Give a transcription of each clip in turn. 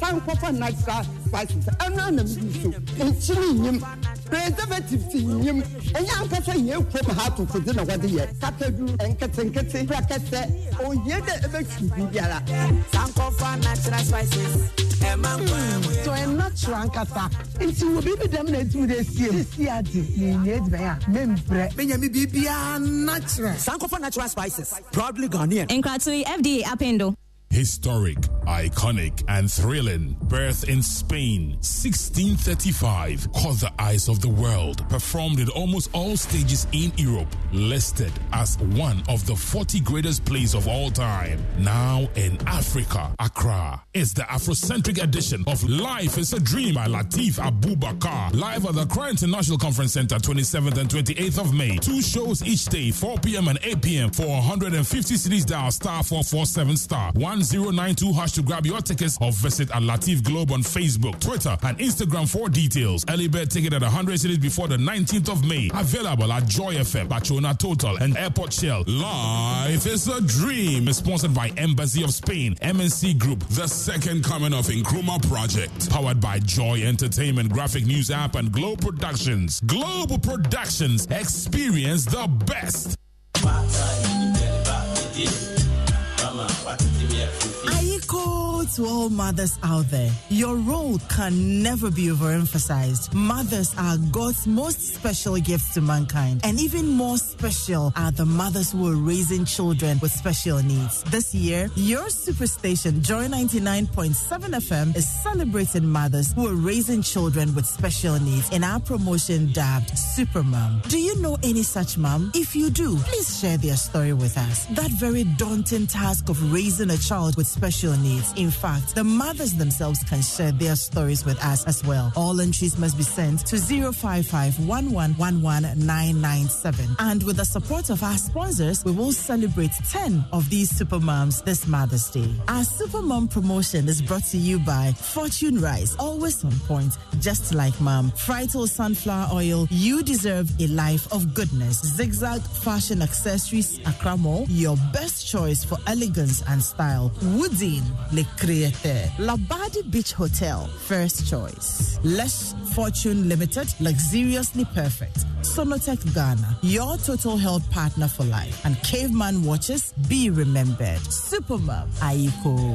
Sankɔfa natural spices ɛno anam yi so nkyiri nyim preservatives nyim ɛnyɛ ankasa yɛ kurom ha to kodzi na wɔde yɛ kakadu nketenkete prakɛsɛ oyie dɛ ɛbɛtwi biribiara sankɔfa natural spices so ɛ natural ankasa nti wɔ biribi dɛm na ɛtumi de sie sisi ade ne nyɛ aduban a membrɛ bɛnyami biribiara natural Sankofa Natural Spices, proudly Ghanaian. Nkratui FDA Apendo. Historic, iconic, and thrilling. Birth in Spain, 1635. Caught the eyes of the world. Performed in almost all stages in Europe. Listed as one of the 40 greatest plays of all time. Now in Africa, Accra. It's the Afrocentric edition of Life is a Dream by Latif Abubakar. Live at the Accra International Conference Center, 27th and 28th of May. Two shows each day, 4 p.m. and 8 p.m. for 150 cities dial star 447 star 1092 hash to grab your tickets or visit at Latif Globe on Facebook, Twitter, and Instagram for details. Early bird ticket at 100 cities before the 19th of May. Available at Joy FM, Bachona Total, and Airport Shell. Life is a dream. Sponsored by Embassy of Spain, MNC Group, the second coming of Nkrumah Project. Powered by Joy Entertainment, Graphic News App, and Globe Productions. Global Productions. Experience the best. To all mothers out there. Your role can never be overemphasized. Mothers are God's most special gifts to mankind. And even more special are the mothers who are raising children with special needs. This year, your superstation, Joy 99.7 FM, is celebrating mothers who are raising children with special needs in our promotion dubbed Supermom. Do you know any such mom? If you do, please share their story with us. That very daunting task of raising a child with special needs. In fact, the mothers themselves can share their stories with us as well. All entries must be sent to 055 And with the support of our sponsors, we will celebrate 10 of these supermoms this Mother's Day. Our Supermom promotion is brought to you by Fortune Rice, always on point, just like mom. Frital sunflower oil, you deserve a life of goodness. Zigzag fashion accessories, Mall, your best choice for elegance and style. Woodin, Le Createur. Labadi Beach Hotel, first choice. Less Fortune Limited, luxuriously perfect. Sonotech Ghana, your total health partner for life. And Caveman Watches, be remembered. Supermom, Aiko.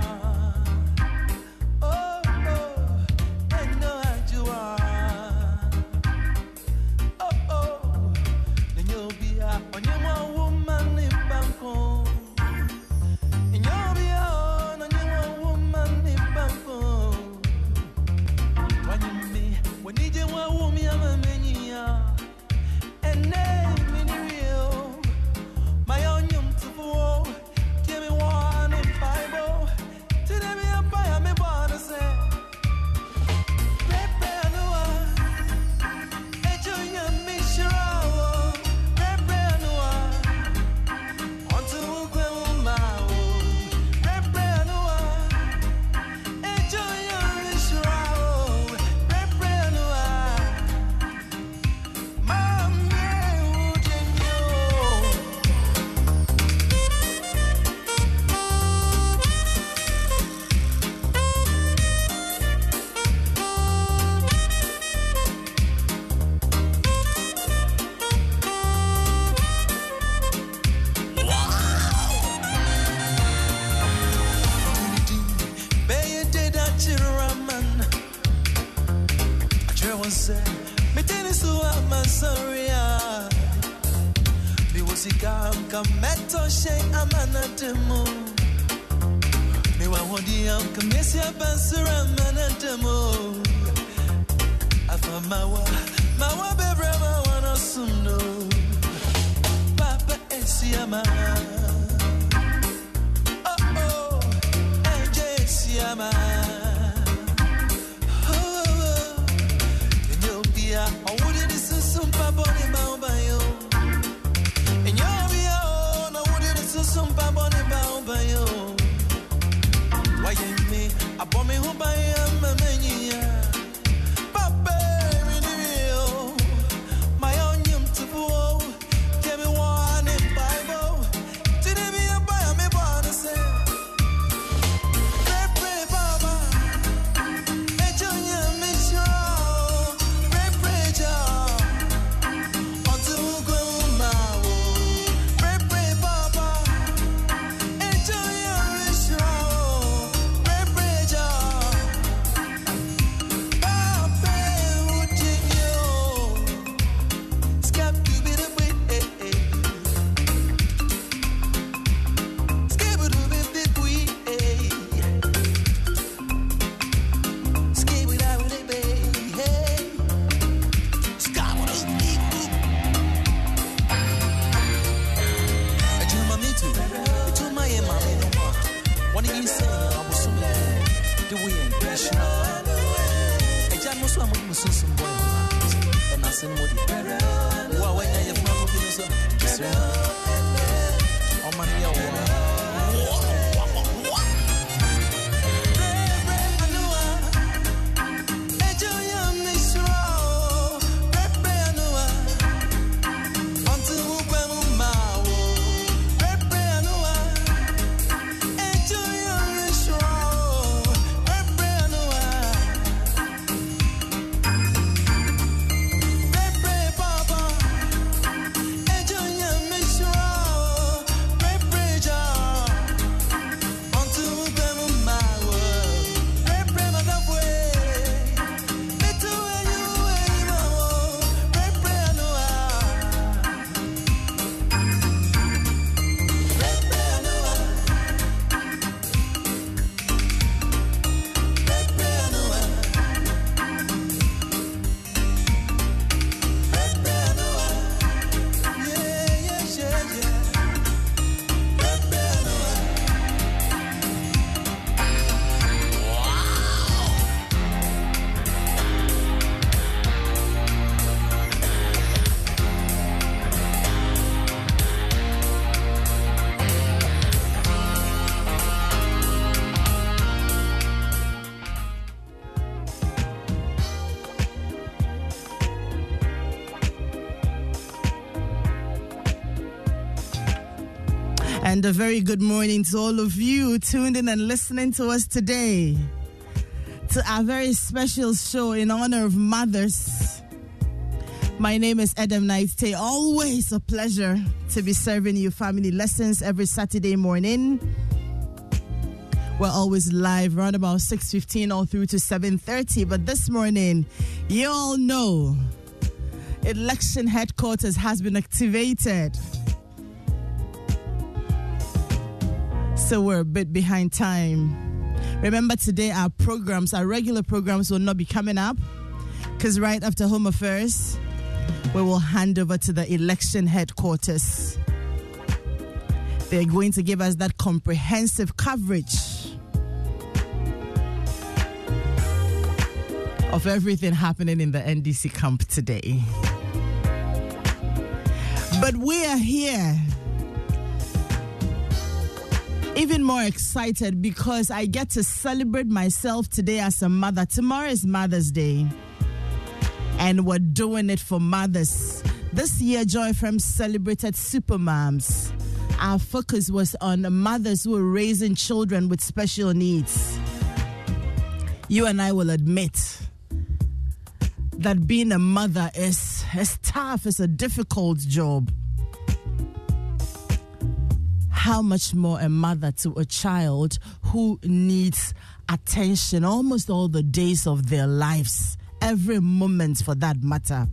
y amar. And a very good morning to all of you tuned in and listening to us today. To our very special show in honor of mothers. My name is Adam Knight. Always a pleasure to be serving you family lessons every Saturday morning. We're always live around about 6.15 all through to 7.30. But this morning, you all know election headquarters has been activated. So we're a bit behind time. Remember today our programs, our regular programs will not be coming up because right after Home Affairs, we will hand over to the election headquarters. They're going to give us that comprehensive coverage of everything happening in the NDC camp today. But we are here even more excited because I get to celebrate myself today as a mother. Tomorrow is Mother's Day, and we're doing it for mothers. This year, Joy FM celebrated super moms. Our focus was on mothers who are raising children with special needs. You and I will admit that being a mother is, is tough, it's a difficult job. How much more a mother to a child who needs attention almost all the days of their lives, every moment for that matter.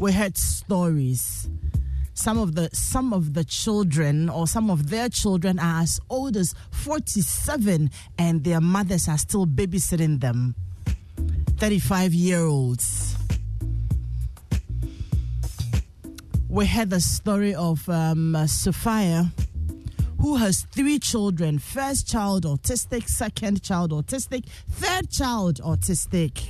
We heard stories. Some of the some of the children or some of their children are as old as 47 and their mothers are still babysitting them. 35 year olds. We heard the story of um, Sophia, who has three children first child autistic, second child autistic, third child autistic.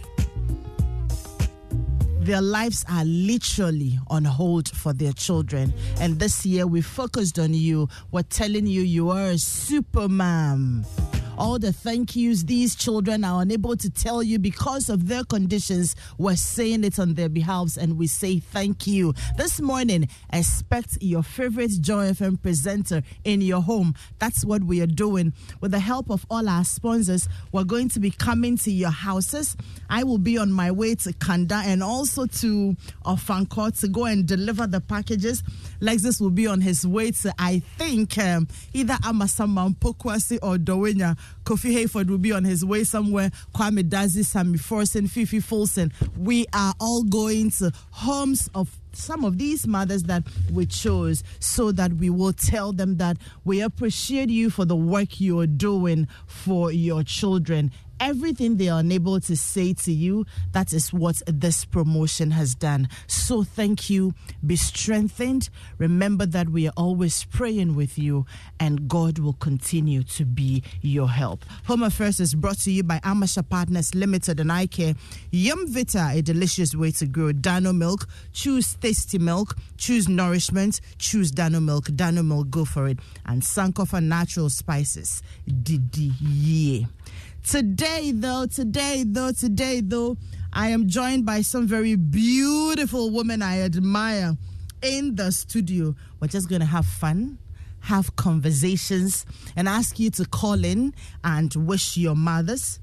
Their lives are literally on hold for their children. And this year we focused on you. We're telling you you are a super mom all the thank yous these children are unable to tell you because of their conditions. We're saying it on their behalves and we say thank you. This morning, expect your favorite Joy FM presenter in your home. That's what we are doing. With the help of all our sponsors, we're going to be coming to your houses. I will be on my way to Kanda and also to Ofankor to go and deliver the packages. Lexis will be on his way to, I think, um, either Amasaman, Pokuase, or Dawhenya. Kofi Hayford will be on his way somewhere. Kwame Dadzie, Sammy Forson, Fifi Folson. We are all going to homes of some of these mothers that we chose so that we will tell them that we appreciate you for the work you're doing for your children everything they are unable to say to you, that is what this promotion has done. So thank you. Be strengthened. Remember that we are always praying with you, and God will continue to be your help. Home Affairs is brought to you by Amasha Partners Limited and I Care. Yum Vita, a delicious way to grow. Dano Milk, choose tasty milk, choose nourishment, choose Dano Milk. Dano Milk, go for it. And Sankofa Natural Spices, Didi Ye. Today, though, today, though, today, though, I am joined by some very beautiful women I admire in the studio. We're just going to have fun, have conversations, and ask you to call in and wish your mothers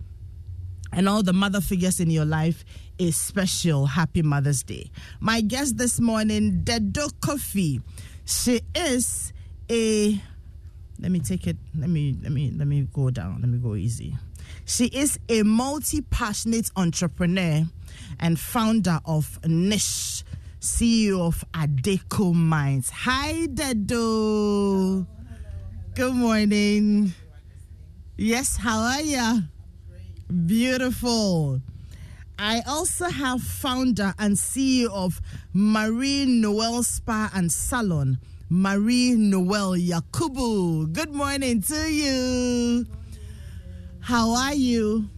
and all the mother figures in your life a special happy Mother's Day. My guest this morning, Dedo Kofi. She is a let me take it let me let me let me go down let me go easy she is a multi passionate entrepreneur and founder of Niche, CEO of Adeco Minds. Hi, Dedo. Good morning. Yes, how are you? Beautiful. I also have founder and CEO of Marie Noel Spa and Salon, Marie Noel Yakubu. Good morning to you. How are you?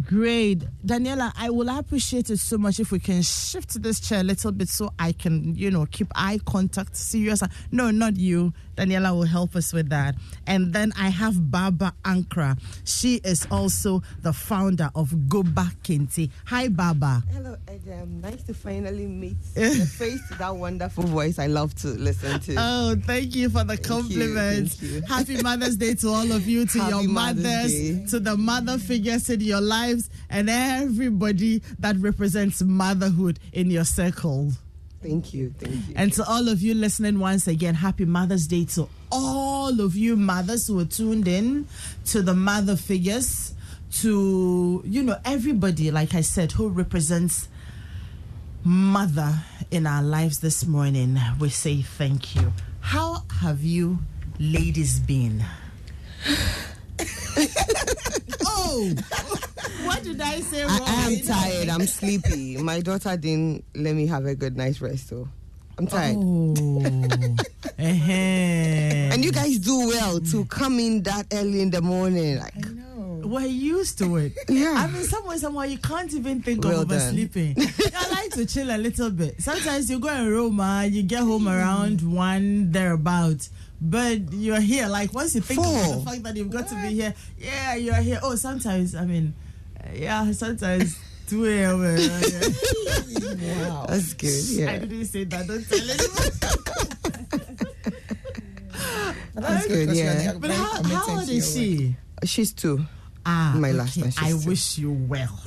Great. Daniela, I will appreciate it so much if we can shift this chair a little bit so I can, you know, keep eye contact, serious. No, not you. Daniela will help us with that. And then I have Baba Ankra. She is also the founder of Go Back Kente. Hi, Baba. Hello, Adam. Um, nice to finally meet the face to that wonderful voice I love to listen to. Oh, thank you for the compliments. you. Happy Mother's Day to all of you, to Happy your Mother's mothers, to the mother figures in your lives, and everybody that represents motherhood in your circle. Thank you, thank you. And to all of you listening once again, happy Mother's Day to all of you mothers who are tuned in, to the mother figures, to, you know, everybody, like I said, who represents mother in our lives this morning. We say thank you. How have you ladies been? oh, what did I say wrong? I, I am tired. I'm sleepy. My daughter didn't let me have a good night's rest, so I'm tired. Oh. And you guys do well to come in that early in the morning. Like, We're used to it. Yeah. I mean, somewhere, somewhere, you can't even think Well of done. oversleeping. I like to chill a little bit. Sometimes you go in Roma, ah, you get home around hmm. one, thereabouts. But you're here. Like, once you think about Four. the fact that you've got to be here, yeah, you're here. Oh, sometimes, I mean, yeah, sometimes 2 a.m. uh, yeah. wow. That's good. Yeah. I didn't say that. Don't tell anyone. That's good. Yeah. But how, how old is she? She's two. Ah, My last okay. one, she's I two. wish you well.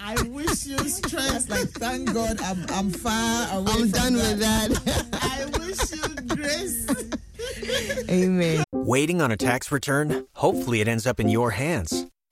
I wish you strength. Like, thank God I'm, I'm far away. I'm from done with that. I wish you grace. Amen. Waiting on a tax return? Hopefully, it ends up in your hands.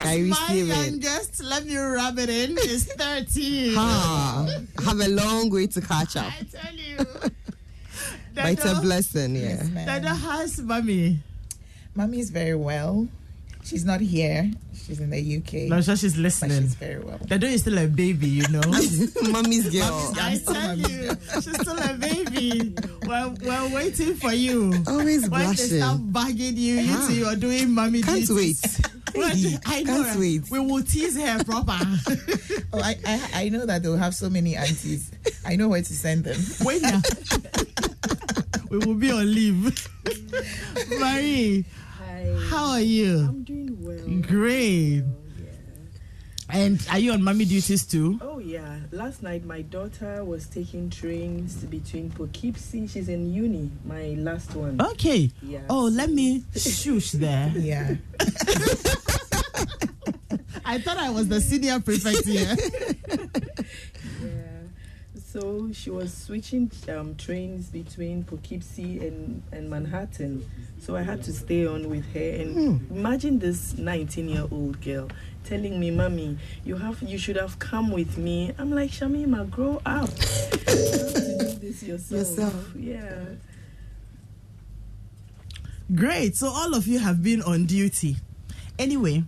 I My receive it. youngest, let me rub it in, is 13. Ah, have a long way to catch up. I tell you. But it's a blessing, yeah. Dada, how's mommy? Mommy is very well. She's not here. She's in the UK. No, I'm sure she's but listening. she's very well. Dada is still a baby, you know. Mommy's girl. I tell you, she's still a baby. We're, we're waiting for you. Always When they start blushing. bugging you, you Ah. two, you're doing mommy Can't duties. wait. Well, I know. Can't wait. We will tease her proper. Oh, I, I I know that they'll have so many aunties. I know where to send them. When ya- we will be on leave. Marie, how are you? I'm doing well. Great. And are you on mommy duties too? Oh yeah. Last night my daughter was taking trains between Poughkeepsie. She's in uni. My last one. Okay. Yeah. Oh, let me shush there. Yeah. I thought I was the senior prefect here. Yeah. So she was switching um, trains between Poughkeepsie and, and Manhattan. So I had to stay on with her. And hmm. imagine this 19 year old girl telling me, "Mommy, you have you should have come with me." I'm like, "Shamima, grow up. you have to do this yourself." Yourself. Yeah. Great. So all of you have been on duty. Anyway,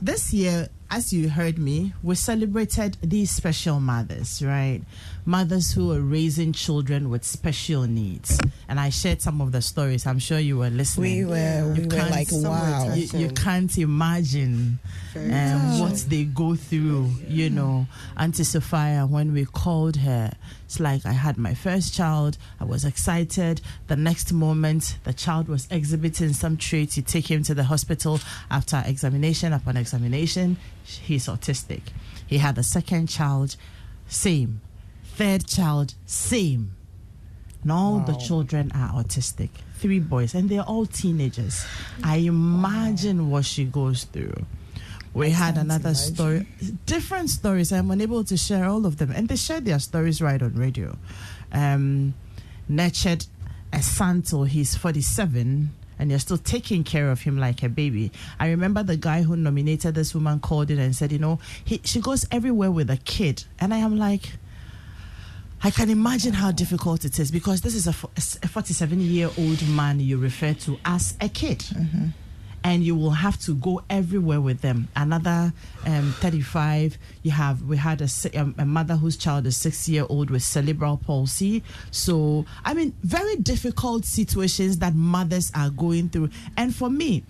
this year as you heard me, we celebrated these special mothers, right? Mothers who are raising children with special needs. And I shared some of the stories. I'm sure you were listening. We were- we You were can't- like, wow. You, you can't imagine um, what they go through, you know. Auntie Sophia, when we called her, it's like I had my first child. I was excited. The next moment, the child was exhibiting some traits. You take him to the hospital after examination upon examination. He's autistic. He had a second child, same. Third child, same. And all the children are autistic. Three boys, and they're all teenagers. I imagine what she goes through. We had another story, different stories. I'm unable to share all of them, and they share their stories right on radio. Um, nurtured a son till he's 47, and you're still taking care of him like a baby. I remember the guy who nominated this woman called in and said, you know, he, she goes everywhere with a kid, and I am like. I can imagine how difficult it is because this is a 47 year old man you refer to as a kid. And you will have to go everywhere with them. Another um, 35, you have, we had a, um, a mother whose child is six year old with cerebral palsy. So, I mean, very difficult situations that mothers are going through. And for me,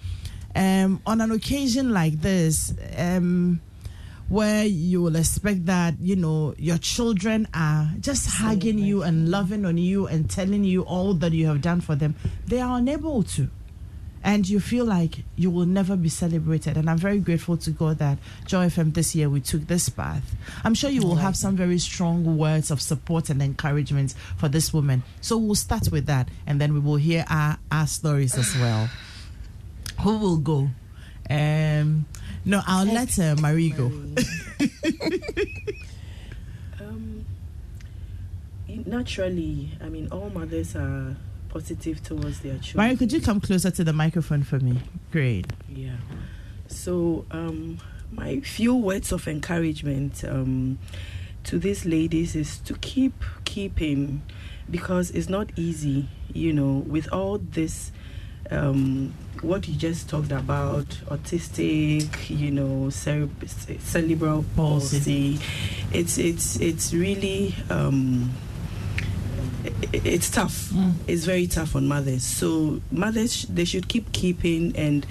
um, on an occasion like this, um, where you will expect that you know your children are just hugging you and loving on you and telling you all that you have done for them. They are unable to. And you feel like you will never be celebrated. And i'm very grateful to god that joy fm this year we took this path. I'm sure you will have some very strong words of support and encouragement for this woman. So we'll start with that and then we will hear our, our stories as well. Who will go? Um no i'll let uh, marie go Um, naturally, I mean, all mothers are positive towards their children. Marie, could you come closer to the microphone for me? Great. Yeah. So, um, my few words of encouragement um, to these ladies is to keep keeping because it's not easy, you know, with all this. Um, what you just talked about, autistic, you know, cere- cerebral palsy. It's it's it's really um, it's tough. It's very tough on mothers. So mothers they should keep keeping and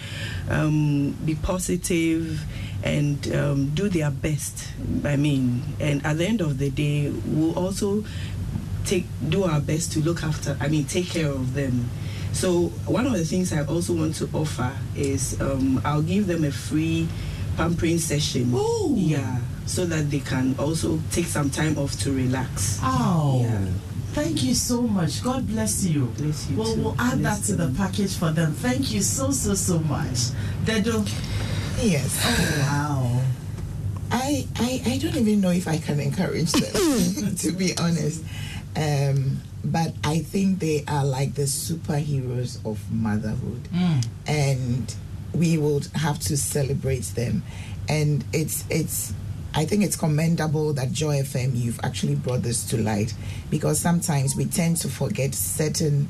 um, be positive and um, do their best. I mean, and at the end of the day, we'll also take do our best to look after. I mean, take care of them. So one of the things I also want to offer is um, I'll give them a free pampering session. Oh, Yeah, so that they can also take some time off to relax. Oh, yeah. thank you so much. God bless you. Bless you Well, too. we'll add Bless that to the package for them. Thank you so, so, so much. Dedo. Yes. Oh, wow. I, I I don't even know if I can encourage them, to be honest. Um, but I think they are like the superheroes of motherhood, mm. and we would have to celebrate them. And it's it's. I think it's commendable that Joy FM you've actually brought this to light because sometimes we tend to forget certain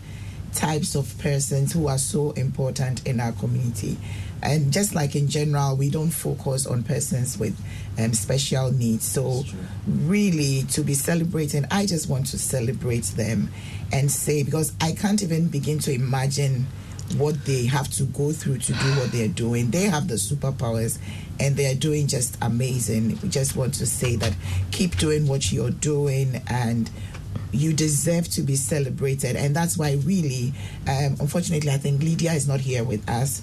types of persons who are so important in our community. And just like in general, we don't focus on persons with um, special needs. So, really, to be celebrating, I just want to celebrate them and say, because I can't even begin to imagine what they have to go through to do what they're doing. They have the superpowers and they're doing just amazing. We just want to say that keep doing what you're doing and you deserve to be celebrated and that's why really um, unfortunately i think lydia is not here with us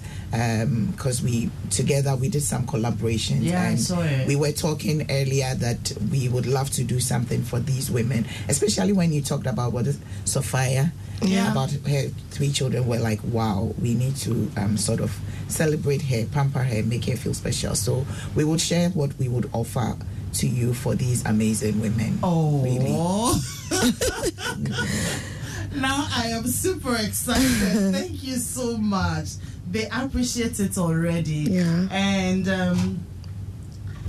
because we together we did some collaborations Yeah, I and saw it. we were talking earlier that we would love to do something for these women especially when you talked about what is sophia Yeah. about her three children we're like wow we need to um, sort of celebrate her pamper her make her feel special so we would share what we would offer to you for these amazing women Oh, really now I am super excited. Thank you so much. They appreciate it already. Yeah. And um,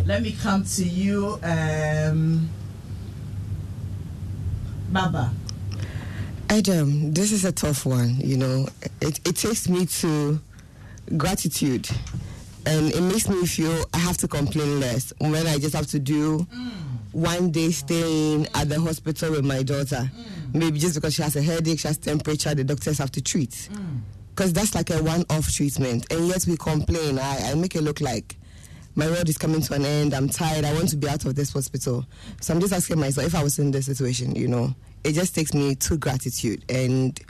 let me come to you, um, Baba. Adam, this is a tough one. You know, it, it takes me to gratitude and it makes me feel I have to complain less when I just have to do one day staying at the hospital with my daughter. Maybe just because she has a headache, she has temperature, the doctors have to treat. Because that's like a one off treatment. And yet we complain. I, I make it look like my world is coming to an end. I'm tired. I want to be out of this hospital. So I'm just asking myself if I was in this situation, you know, it just takes me to gratitude. And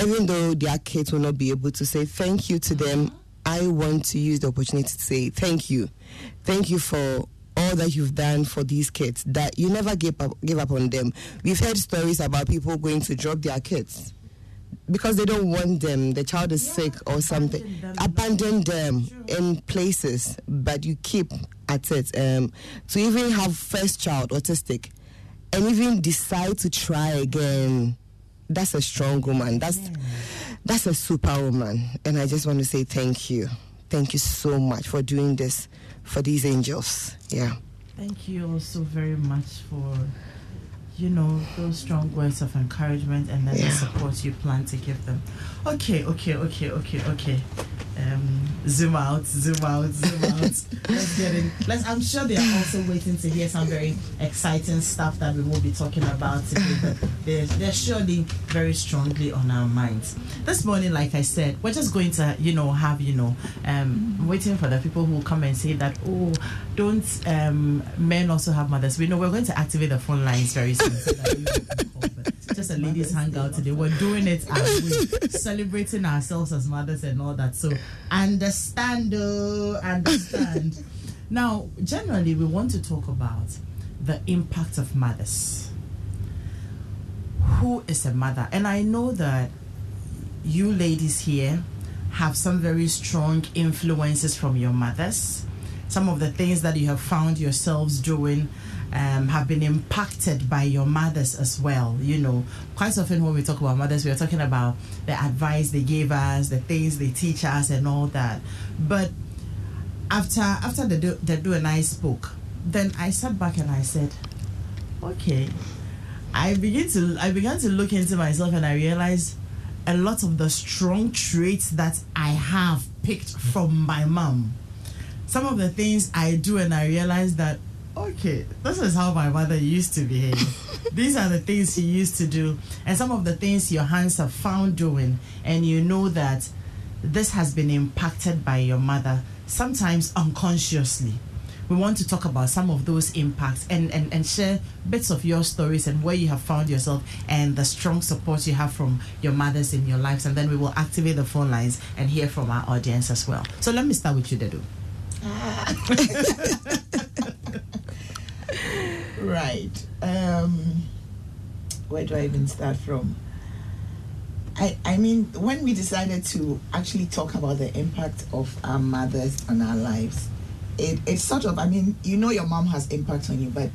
even though their kids will not be able to say thank you to them, I want to use the opportunity to say thank you. Thank you for all that you've done for these kids, that you never give up, give up on them. We've heard stories about people going to drop their kids because they don't want them, the child is sick or something, abandon them in places, but you keep at it. Um, to even have first child autistic and even decide to try again, that's a strong woman. That's that's a superwoman. And I just want to say thank you. Thank you so much for doing this for these angels. Yeah. Thank you also very much for, you know, those strong words of encouragement and then the support you plan to give them. Okay, okay, okay, okay, okay. Um, zoom out, zoom out, zoom out. Let's get in. Let's. I'm sure they are also waiting to hear some very exciting stuff that we will be talking about today. They're, they're surely very strongly on our minds. This morning, like I said, we're just going to, you know, have, you know, um, waiting for the people who will come and say that, oh, don't um, men also have mothers? We know we're going to activate the phone lines very soon. So that you can call, but just a ladies' hangout today. We're doing it as we celebrating ourselves as mothers and all that. So understand, oh, understand. now, generally, we want to talk about the impact of mothers. Who is a mother? And I know that you ladies here have some very strong influences from your mothers. Some of the things that you have found yourselves doing um, have been impacted by your mothers as well. You know, quite often when we talk about mothers, we are talking about the advice they gave us, the things they teach us, and all that. But after after the do, the do and I spoke, then I sat back and I said, okay. I begin to I began to look into myself and I realized a lot of the strong traits that I have picked from my mom. Some of the things I do and I realize that okay, this is how my mother used to behave. These are the things she used to do, and some of the things your hands have found doing, and you know that this has been impacted by your mother, sometimes unconsciously. We want to talk about some of those impacts and, and, and share bits of your stories and where you have found yourself and the strong support you have from your mothers in your lives. And then we will activate the phone lines and hear from our audience as well. So let me start with you, Dedu. Right. Um, where do I even start from? I, I mean, when we decided to actually talk about the impact of our mothers on our lives, it, it's sort of, I mean, you know your mom has impact on you, but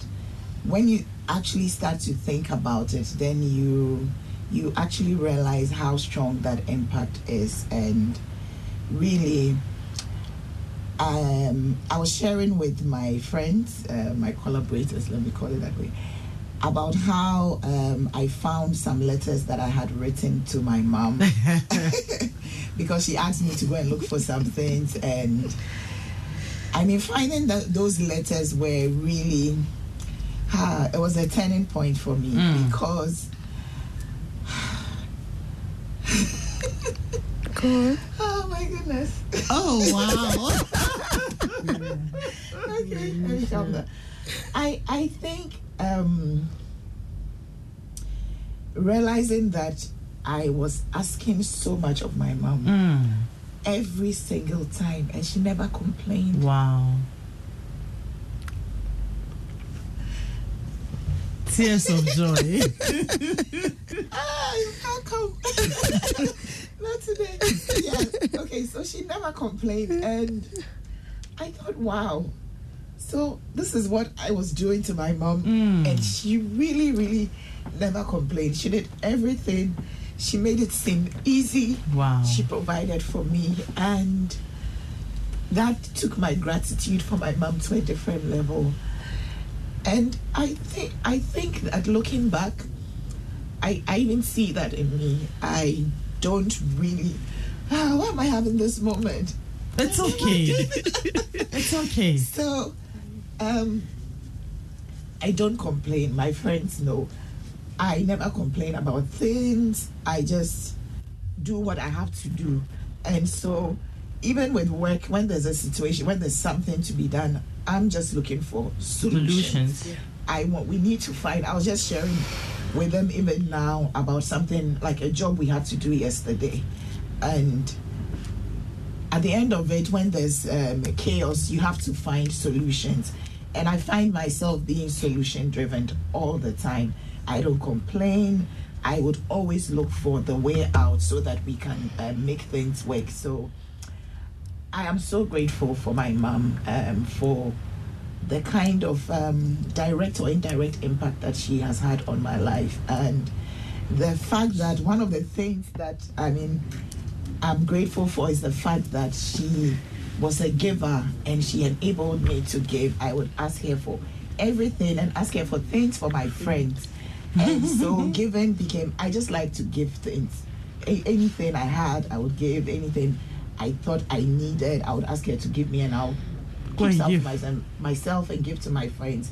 when you actually start to think about it, then you you actually realize how strong that impact is and really um, I was sharing with my friends, uh, my collaborators, let me call it that way, about how um, I found some letters that I had written to my mom because she asked me to go and look for some things. And I mean, finding that those letters were really, ah, it was a turning point for me Mm. because. Oh my goodness. Oh, wow. okay, let me calm. I I think um, realizing that I was asking so much of my mom Mm. every single time, and she never complained. Wow. Tears of joy. ah, you can't come. Not today. Yeah. Okay, so she never complained, and I thought, wow. So this is what I was doing to my mom, Mm. and she really, really never complained. She did everything. She made it seem easy. Wow. She provided for me, and that took my gratitude for my mom to a different level. And I think I think that looking back, I, I even see that in me. I don't really. Ah, why am I having this moment? It's okay. it's okay. So, um, I don't complain. My friends know. I never complain about things. I just do what I have to do. And so, even with work, when there's a situation, when there's something to be done, I'm just looking for solutions. Solutions. I want. We need to find. I was just sharing with them even now about something like a job we had to do yesterday, and at the end of it, when there's um, chaos, you have to find solutions. And I find myself being solution driven all the time. I don't complain. I would always look for the way out so that we can uh, make things work. So I am so grateful for my mom um, for the kind of um, direct or indirect impact that she has had on my life. And the fact that one of the things that, I mean, I'm grateful for is the fact that she was a giver and she enabled me to give. I would ask her for everything and ask her for things for my friends. And so giving became, I just like to give things. A- anything I had, I would give. Anything I thought I needed, I would ask her to give me and I'll Keep some give. myself, myself and give to my friends.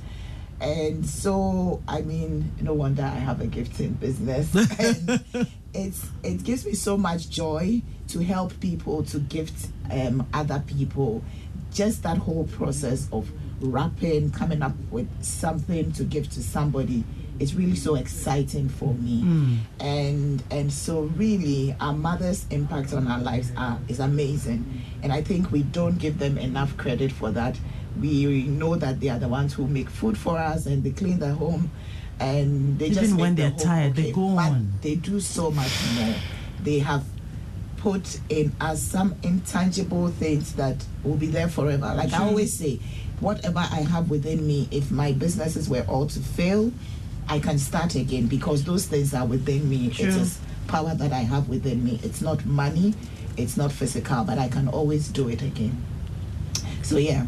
And so, I mean, no wonder I have a gifting business. it's it gives me so much joy to help people to gift um, other people. Just that whole process of wrapping, coming up with something to give to somebody is really so exciting for me. Mm. And and so really our mother's impact on our lives are, is amazing. And I think we don't give them enough credit for that. We know that they are the ones who make food for us and they clean the home and they just Even when they're home tired, they go But on. They do so much more. They have put in us some intangible things that will be there forever. Like I always say, whatever I have within me, if my businesses were all to fail, I can start again because those things are within me. True. It's just power that I have within me. It's not money, it's not physical, but I can always do it again. So yeah.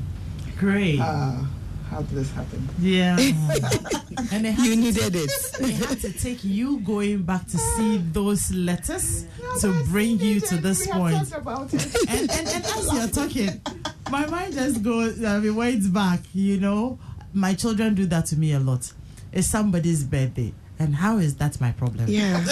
Great. Uh, how did this happen? Yeah. and it You needed take- it. It had to take you going back to see those letters to bring you to this we point. talked about it. And, and, and as you're talking, my mind just goes, I mean, went back, you know. My children do that to me a lot. It's somebody's birthday. And how is that my problem? Yeah.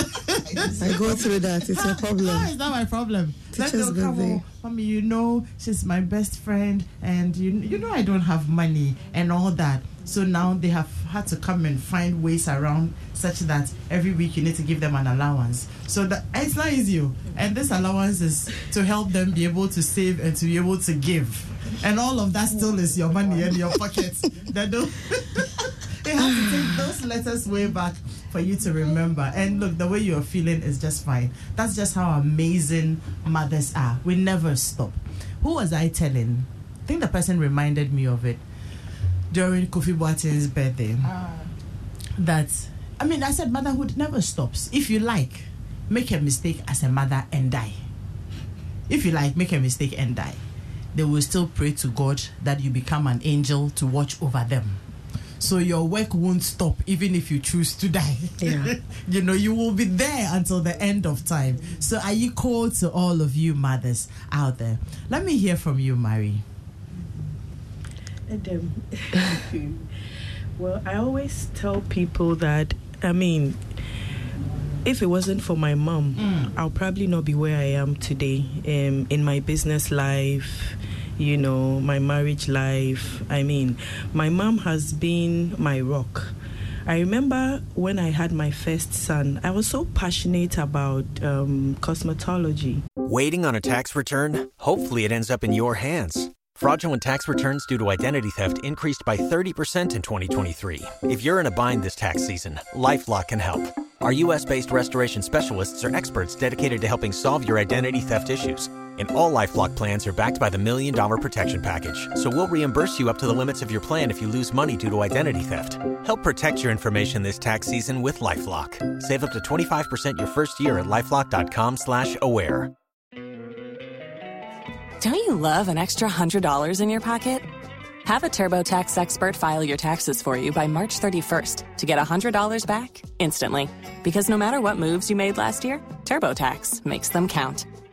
I go through that. It's a problem. How is that my problem? Teacher's they'll come, birthday. oh, mommy, you know, she's my best friend, and you, you know, I don't have money and all that. So now they have had to come and find ways around such that every week you need to give them an allowance. So that it's not easy. oh. And this allowance is to help them be able to save and to be able to give. And all of that still is your money in your pocket. That don't. They have to take those letters way back for you to remember. And look, the way you're feeling is just fine. That's just how amazing mothers are. We never stop. Who was I telling? I think the person reminded me of it during Kofi Boateng's birthday. Ah. That, I mean, I said motherhood never stops. If you like, make a mistake as a mother and die. If you like, make a mistake and die. They will still pray to God that you become an angel to watch over them. So your work won't stop even if you choose to die. Yeah. you know, you will be there until the end of time. So are you called to all of you mothers out there? Let me hear from you, Mary. And, um, well, I always tell people that, I mean, if it wasn't for my mom, I'll probably not be where I am today um, in my business life, you know, my marriage life. I mean, my mom has been my rock. I remember when I had my first son, I was so passionate about um, cosmetology. Waiting on a tax return? Hopefully, it ends up in your hands. Fraudulent tax returns due to identity theft increased by 30% in 2023. If you're in a bind this tax season, LifeLock can help. Our US based restoration specialists are experts dedicated to helping solve your identity theft issues. And all LifeLock plans are backed by the Million Dollar Protection Package. So we'll reimburse you up to the limits of your plan if you lose money due to identity theft. Help protect your information this tax season with LifeLock. Save up to 25% your first year at LifeLock.com slash aware. Don't you love an extra $100 in your pocket? Have a TurboTax expert file your taxes for you by March 31st to get $100 back instantly. Because no matter what moves you made last year, TurboTax makes them count.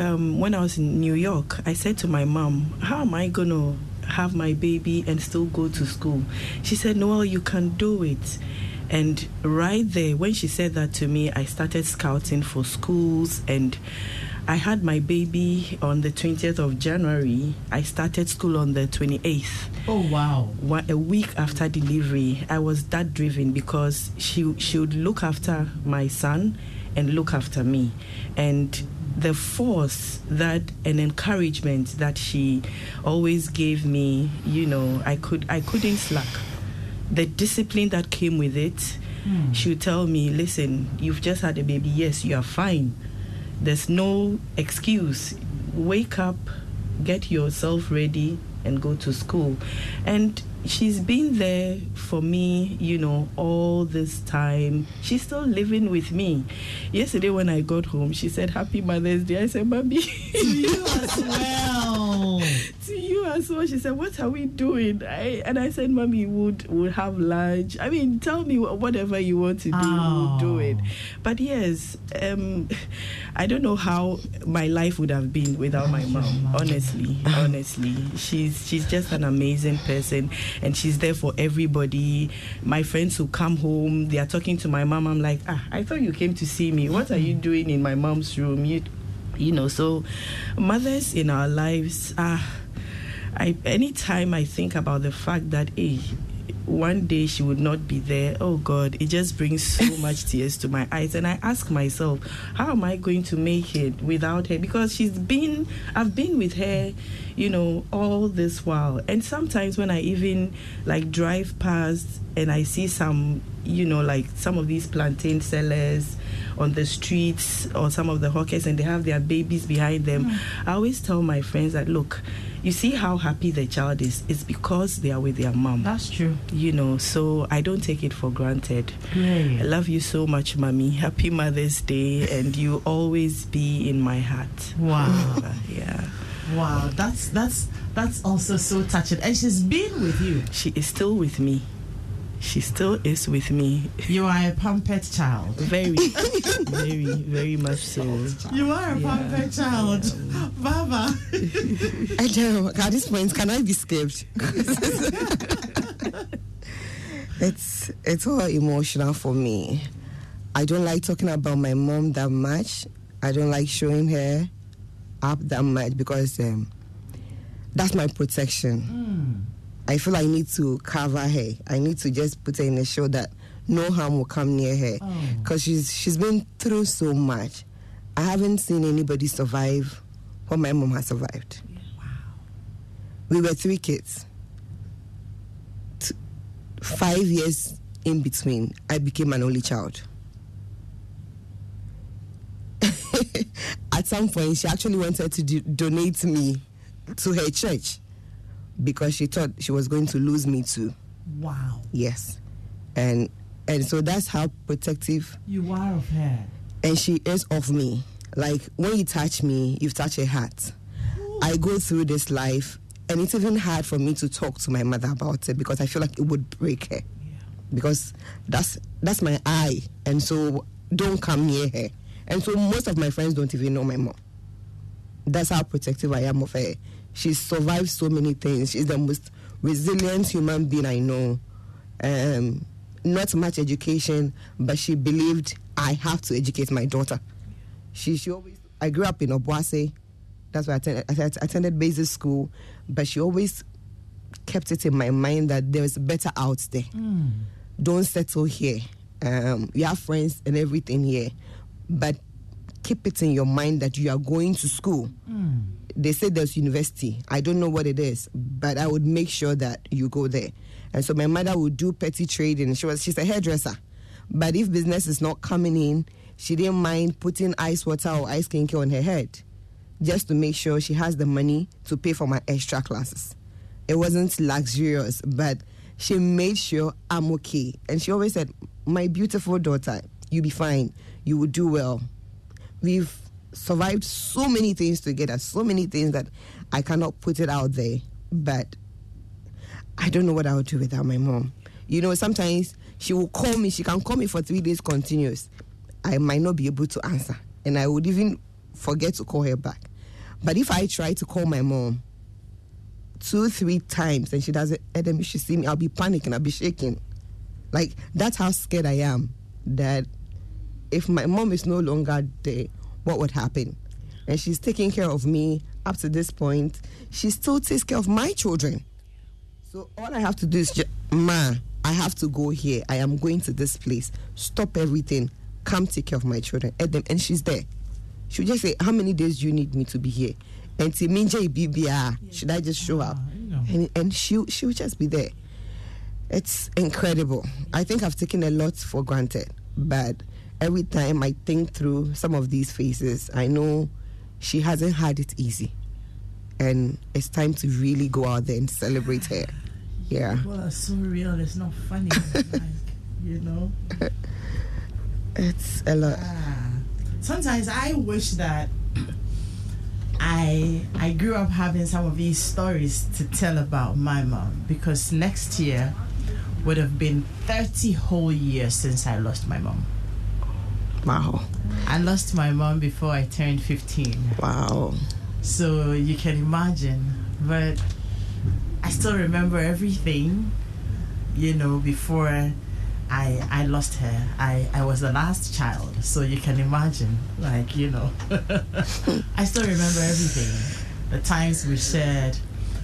um, when I was in New York, I said to my mom, How am I going to have my baby and still go to school? She said, Noel, you can do it. And right there, when she said that to me, I started scouting for schools and I had my baby on the 20th of January. I started school on the 28th. Oh, wow. One, a week after delivery, I was that driven because she, she would look after my son and look after me. And the force that and encouragement that she always gave me, you know, I could I couldn't slack. The discipline that came with it, Hmm. she would tell me, listen, you've just had a baby, yes, you are fine. There's no excuse. Wake up, get yourself ready and go to school. And she's been there for me, you know, all this time. She's still living with me. Yesterday when I got home, she said, Happy Mother's Day. I said, Mommy. To you as well. to you as well. She said, What are we doing? I, and I said, Mommy, would would have lunch. I mean, tell me whatever you want to do, we'll do it. But yes, um, I don't know how my life would have been without my mom. Honestly, honestly, she's she's just an amazing person, and she's there for everybody. My friends who come home, they are talking to my mom. I'm like, ah, I thought you came to see me. What are you doing in my mom's room? You, you know. So, mothers in our lives ah, I anytime I think about the fact that hey, one day she would not be there, oh God, it just brings so much tears to my eyes. And I ask myself, how am I going to make it without her? Because she's been I've been with her, you know, all this while. And sometimes when I even like drive past and I see some, you know, like some of these plantain sellers on the streets or some of the hawkers and they have their babies behind them, hmm. I always tell my friends that look, you see how happy the child is. It's because they are with their mom. That's true. You know, so I don't take it for granted. I love you so much, mommy. Happy Mother's Day, and you always be in my heart. Wow. Yeah. Wow, that's that's that's also so touching. And she's been with you. She is still with me. She still is with me. You are a pampered child. Very, very, very much so. You are a pampered child. Baba. I don't know. At this point, can I be skipped? it's it's all emotional for me. I don't like talking about my mom that much. I don't like showing her up that much because um, that's my protection. I feel I need to cover her. I need to just put her in a show that no harm will come near her oh. because she's she's been through so much. I haven't seen anybody survive what my mom has survived. Wow. We were three kids. T- five years in between, I became an only child. At some point, she actually wanted to do- donate me to her church because she thought she was going to lose me too. Wow. Yes, and and so that's how protective You are of her. and she is of me. Like when you touch me, you've touched her heart. I go through this life, and it's even hard for me to talk to my mother about it because I feel like it would break her. Yeah. Because that's that's my eye, and so don't come near her. And so most of my friends don't even know my mom. That's how protective I am of her. She's survived so many things. She's the most resilient human being I know. Um, not much education, but she believed I have to educate my daughter. She, she always. I grew up in Obuase. That's why I attended, I attended basic school, but she always kept it in my mind that there's better out there. Don't settle here. Um, you have friends and everything here, but keep it in your mind that you are going to school. They say there's university. I don't know what it is, but I would make sure that you go there. And so my mother would do petty trading. She was she's a hairdresser, but if business is not coming in, she didn't mind putting ice water or ice skincare on her head, just to make sure she has the money to pay for my extra classes. It wasn't luxurious, but she made sure I'm okay. And she always said, My beautiful daughter, you'll be fine. You will do well. We've survived so many things together, so many things that I cannot put it out there. But I don't know what I would do without my mom. You know, sometimes she will call me, she can call me for three days continuous. I might not be able to answer. And I would even forget to call her back. But if I try to call my mom, two, three times and she doesn't, and then she see me, I'll be panicking, I'll be shaking. Like, that's how scared I am that if my mom is no longer there, what would happen? And she's taking care of me up to this point. She still takes care of my children. So all I have to do is just, ma, I have to go here. I am going to this place. Stop everything. Come take care of my children. And, them, and she's there. She'll just say, How many days do you need me to be here? And Timinja BBR, ah, should I just show up? Ah, and, and she'll, she'll just be there. It's incredible. I think I've taken a lot for granted, but every time I think through some of these faces, I know she hasn't had it easy. And it's time to really go out there and celebrate her. Yeah. Well, it's so real. It's not funny. like, you know. It's a lot. Ah. Sometimes I wish that I I grew up having some of these stories to tell about my mom because next year would have been 30 whole years since I lost my mom. Wow. I lost my mom before I turned 15. Wow. So you can imagine, but I still remember everything, you know, before I I lost her. I, I was the last child, so you can imagine, like, you know. I still remember everything. The times we shared.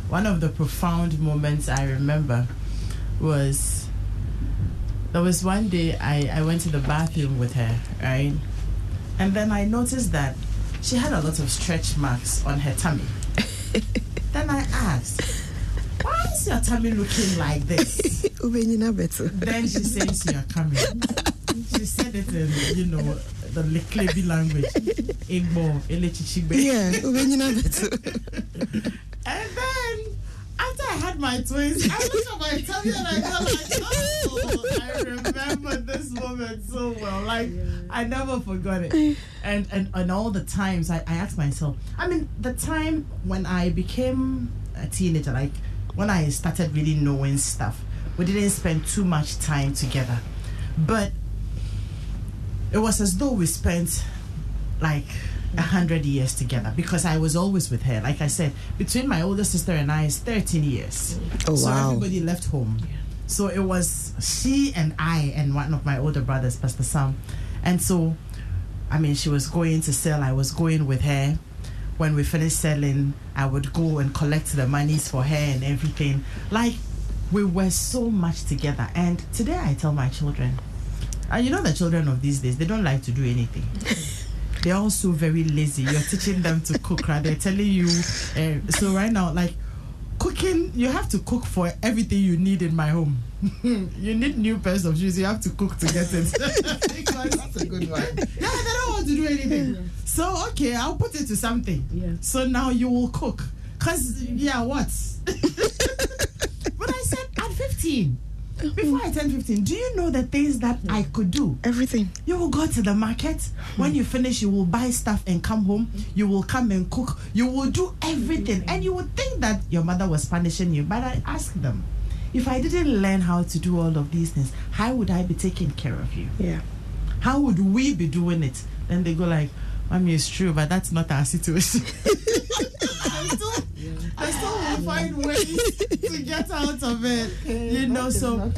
One of the profound moments I remember was there was one day I, I went to the bathroom with her, right? And then I noticed that she had a lot of stretch marks on her tummy. then I asked, why is your tummy looking like this? then she says you're coming. She said it in, you know, the Leklebi language. Igbo. Yeah, And then after I had my twins, I looked at my tummy and I like, oh, I remember this moment so well. Like I never forgot it. And and, and all the times I, I asked myself, I mean, the time when I became a teenager, like when I started really knowing stuff, we didn't spend too much time together. But it was as though we spent like a hundred years together because I was always with her. Like I said, between my older sister and I is thirteen years. Oh, so wow. everybody left home. So it was she and I and one of my older brothers, Pastor Sam. And so I mean she was going to sell, I was going with her. When we finished selling, I would go and collect the monies for her and everything. Like we were so much together. And today I tell my children, and you know the children of these days, they don't like to do anything. They're also very lazy. You're teaching them to cook, right? They're telling you. Uh, so right now, like cooking, you have to cook for everything you need in my home. you need new pairs of shoes. You have to cook to get it. That's a good one. Yeah, they don't want to do anything. So okay, I'll put it to something. Yeah. So now you will cook. Cause yeah, what? but I said at 15. Before I turned 15, do you know the things that I could do? Everything. You will go to the market. When you finish, you will buy stuff and come home. You will come and cook. You will do everything. And you would think that your mother was punishing you. But I asked them, if I didn't learn how to do all of these things, how would I be taking care of you? Yeah. How would we be doing it? Then they go like, Mommy, it's true, but that's not our situation. I still, will find ways to get out of it. you know, so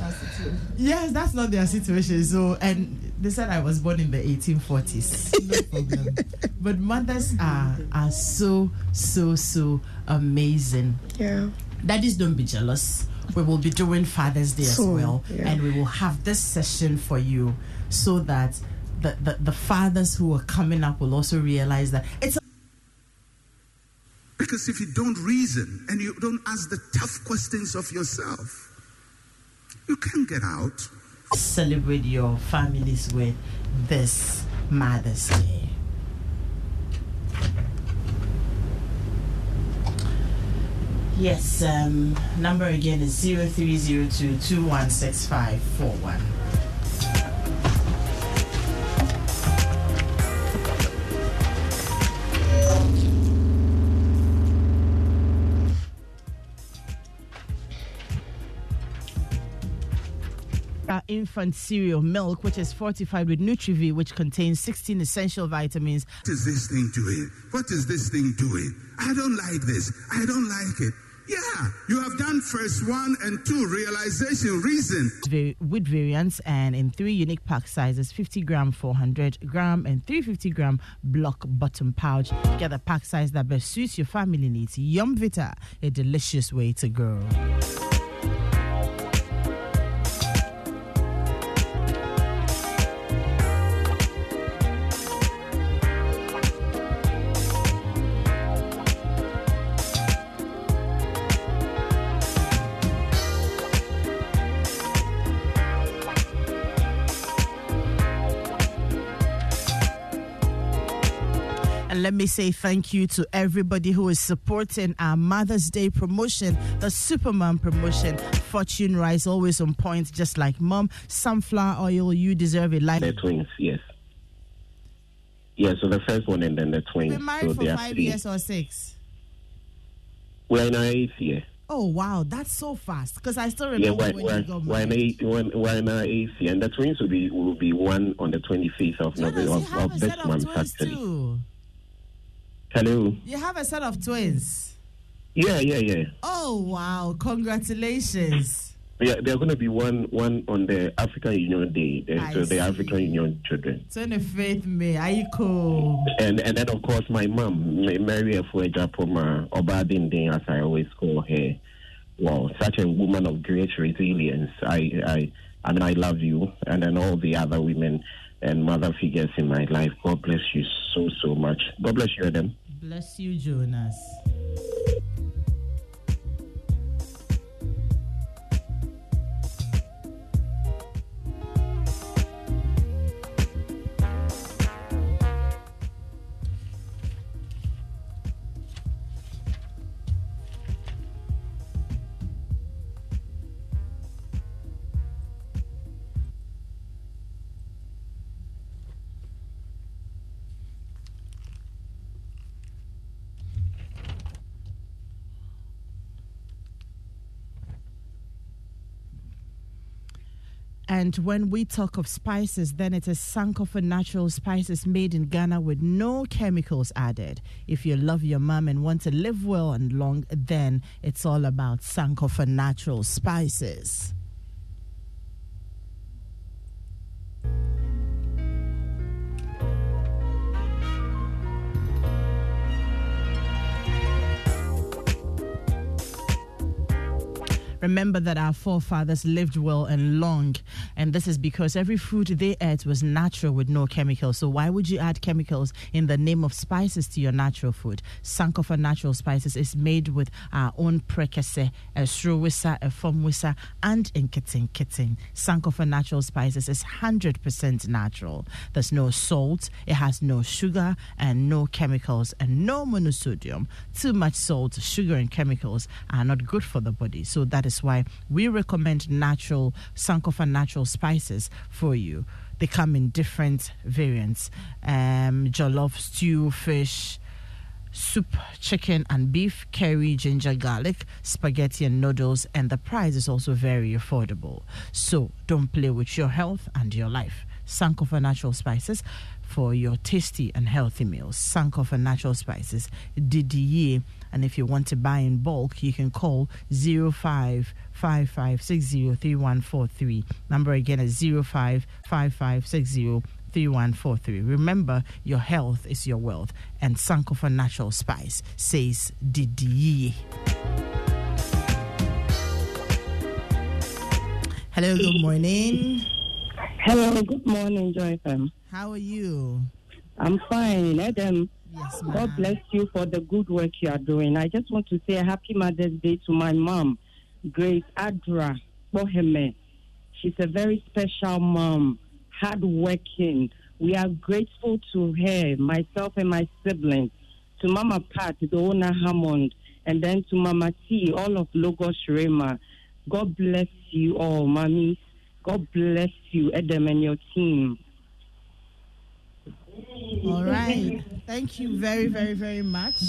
yes, that's not their situation. So, and they said I was born in the 1840s. No problem. but mothers are are so so so amazing. Yeah. Daddies, don't be jealous. We will be doing Father's Day as well, yeah. and we will have this session for you so that the, the, the fathers who are coming up will also realize that it's Because if you don't reason and you don't ask the tough questions of yourself, you can't get out. celebrate your families with this Mother's Day. Yes, um, number again is 0302 216541. Our infant cereal milk, which is fortified with Nutrivi, which contains 16 essential vitamins. What is this thing doing? What is this thing doing? I don't like this. I don't like it. Yeah, you have done first one and two realization, reason. with variants and in three unique pack sizes 50 gram 400 gram and 350 gram block bottom pouch get the pack size that best suits your family needs yum vita a delicious way to go let me say thank you to everybody who is supporting our Mother's Day promotion, the Superman promotion. Fortune Rice, always on point, just like mom. Sunflower oil, you deserve it. Like The twins, yes. Yeah, so the first one and then the twins. Been married so for five three. years or six. We're in our eighth year. Oh wow, that's so fast. Because I still remember we're, when we're, you got we're, in married. eight, we're, we're in our eighth year, and the twins will be will be one on the twenty fifth of November of, of this month actually. too. Hello. You have a set of twins. Yeah, yeah, yeah. Oh wow, congratulations. Yeah, they're going to be one one on the African Union Day, the, so the see. African Union children. 25th May, are you cool? And and then of course my mom, Ma- Mary Efueja Poma Obadindin, as I always call her. Wow, such a woman of great resilience. I I I mean I love you, and then all the other women and mother figures in my life. God bless you so so much. God bless you, Adam. Bless you, Jonas. And when we talk of spices, then it is Sankofa natural spices made in Ghana with no chemicals added. If you love your mom and want to live well and long, then it's all about Sankofa natural spices. Remember that our forefathers lived well and long, and this is because every food they ate was natural with no chemicals. So why would you add chemicals in the name of spices to your natural food? Sankofa natural spices is made with our own prekese, esrowisa, efomwisa, and inkitin kitin. Sankofa natural spices is 100% natural. There's no salt, it has no sugar and no chemicals and no monosodium. Too much salt, sugar, and chemicals are not good for the body. So that is why we recommend natural Sankofa natural spices for you. They come in different variants: um, jollof, stew, fish soup, chicken and beef, curry, ginger, garlic, spaghetti and noodles, and the price is also very affordable. So don't play with your health and your life. Sankofa Natural Spices for your tasty and healthy meals. Sankofa Natural Spices, DDE. And if you want to buy in bulk, you can call 0555603143. Number again is 0555603143. Remember, your health is your wealth. And Sankofa Natural Spice says Didier. Hello, good morning. Hello, good morning, Joy FM. How are you? I'm fine. Adam, yes, God bless you for the good work you are doing. I just want to say a happy Mother's Day to my mom, Grace Adra Boheme. She's a very special mom, hardworking. We are grateful to her, myself and my siblings, to Mama Pat, the owner Hammond, and then to Mama T, all of Logos Rema. God bless you all, mommy. God bless you, Adam, and your team. All right. Thank you very, very, very much.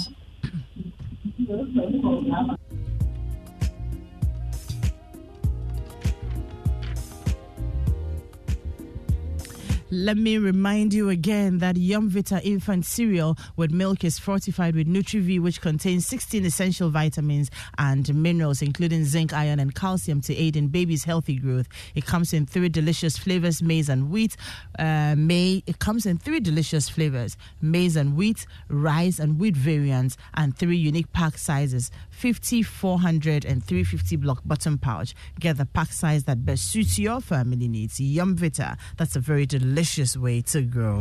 Let me remind you again that Yum Vita infant cereal with milk is fortified with NutriV, which contains 16 essential vitamins and minerals, including zinc, iron, and calcium to aid in baby's healthy growth. It comes in three delicious flavors: maize and wheat. Uh, may it comes in three delicious flavors: maize and wheat, rice and wheat variants, and three unique pack sizes: 50, 400, and 350 block bottom pouch. Get the pack size that best suits your family needs. Yum Vita. That's a very delicious way to grow.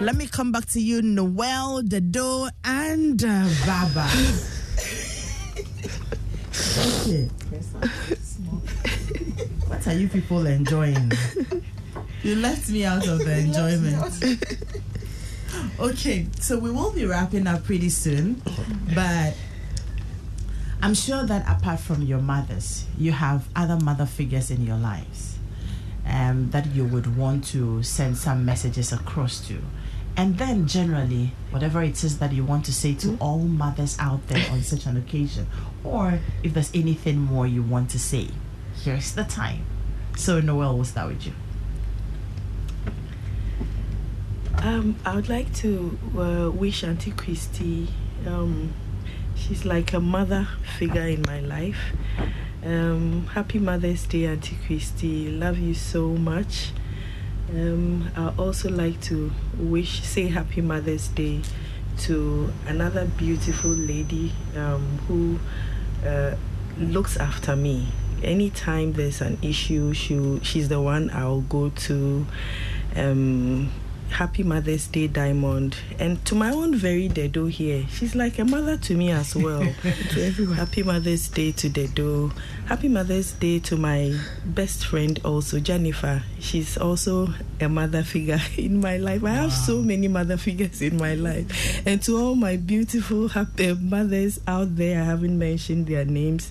Let me come back to you, Noel, Dado, and uh, Baba. okay. What are you people enjoying? You left me out of the enjoyment. Okay, so we will be wrapping up pretty soon, but I'm sure that apart from your mothers, you have other mother figures in your lives um, that you would want to send some messages across to. And then, generally, whatever it is that you want to say to all mothers out there on such an occasion, or if there's anything more you want to say, here's the time. So, Noel, we'll start with you. Um, I would like to uh, wish Auntie Christie, Um, she's like a mother figure in my life. Um, happy Mother's Day, Auntie Christy. Love you so much. Um, I also like to wish, say Happy Mother's Day to another beautiful lady um, who uh, looks after me. Anytime there's an issue, she she's the one I'll go to. Um, happy Mother's Day, Diamond. And to my own very Dedo here, she's like a mother to me as well. to everyone. Happy Mother's Day to Dedo. Happy Mother's Day to my best friend also, Jennifer. She's also a mother figure in my life. I have so many mother figures in my life. And to all my beautiful happy mothers out there, I haven't mentioned their names.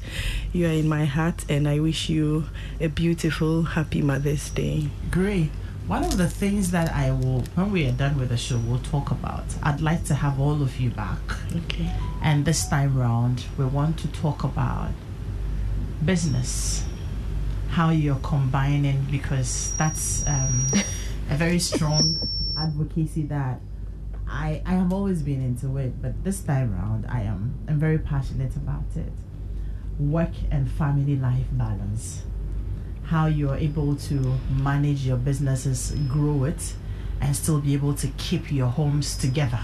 You are in my heart, and I wish you a beautiful, happy Mother's Day. Great. One of the things that I will, when we are done with the show, we'll talk about. I'd like to have all of you back. Okay. And this time round, we want to talk about business, how you're combining, because that's um, a very strong advocacy that I I have always been into it, but this time round, I am I'm very passionate about it. Work and family life balance how you're able to manage your businesses, grow it, and still be able to keep your homes together.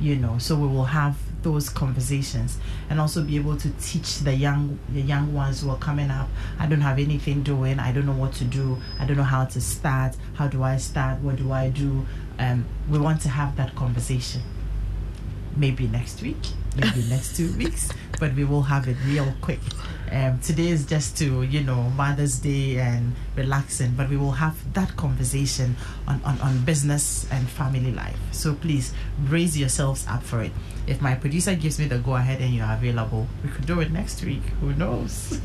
You know, so we will have those conversations and also be able to teach the young the young ones who are coming up. I don't have anything doing. I don't know what to do. I don't know how to start. How do I start? What do I do? Um, we want to have that conversation. Maybe next week, maybe next two weeks, but we will have it real quick. Um, today is just to you know Mother's Day and relaxing, but we will have that conversation on, on, on business and family life. So please raise yourselves up for it. If my producer gives me the go ahead and you're available, we could do it next week. Who knows?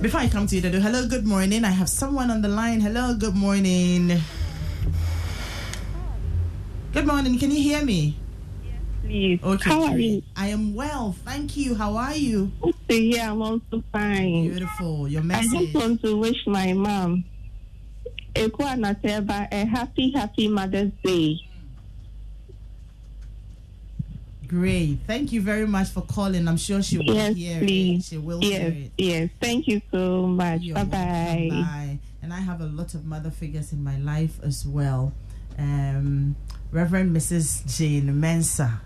Before I come to you, Dadu, hello, good morning. I have someone on the line. Hello, good morning. Good morning. Can you hear me? Please. Okay. How are you? I am well. Thank you. How are you? To hear. I'm also fine. Beautiful. Your message. I just want to wish my mom, a happy, happy Mother's Day. Great. Thank you very much for calling. I'm sure she will Yes, hear please. it. She will yes, hear it. yes. Thank you so much. Bye bye. Bye. And I have a lot of mother figures in my life as well. Um, Reverend Mrs. Jane Mensa.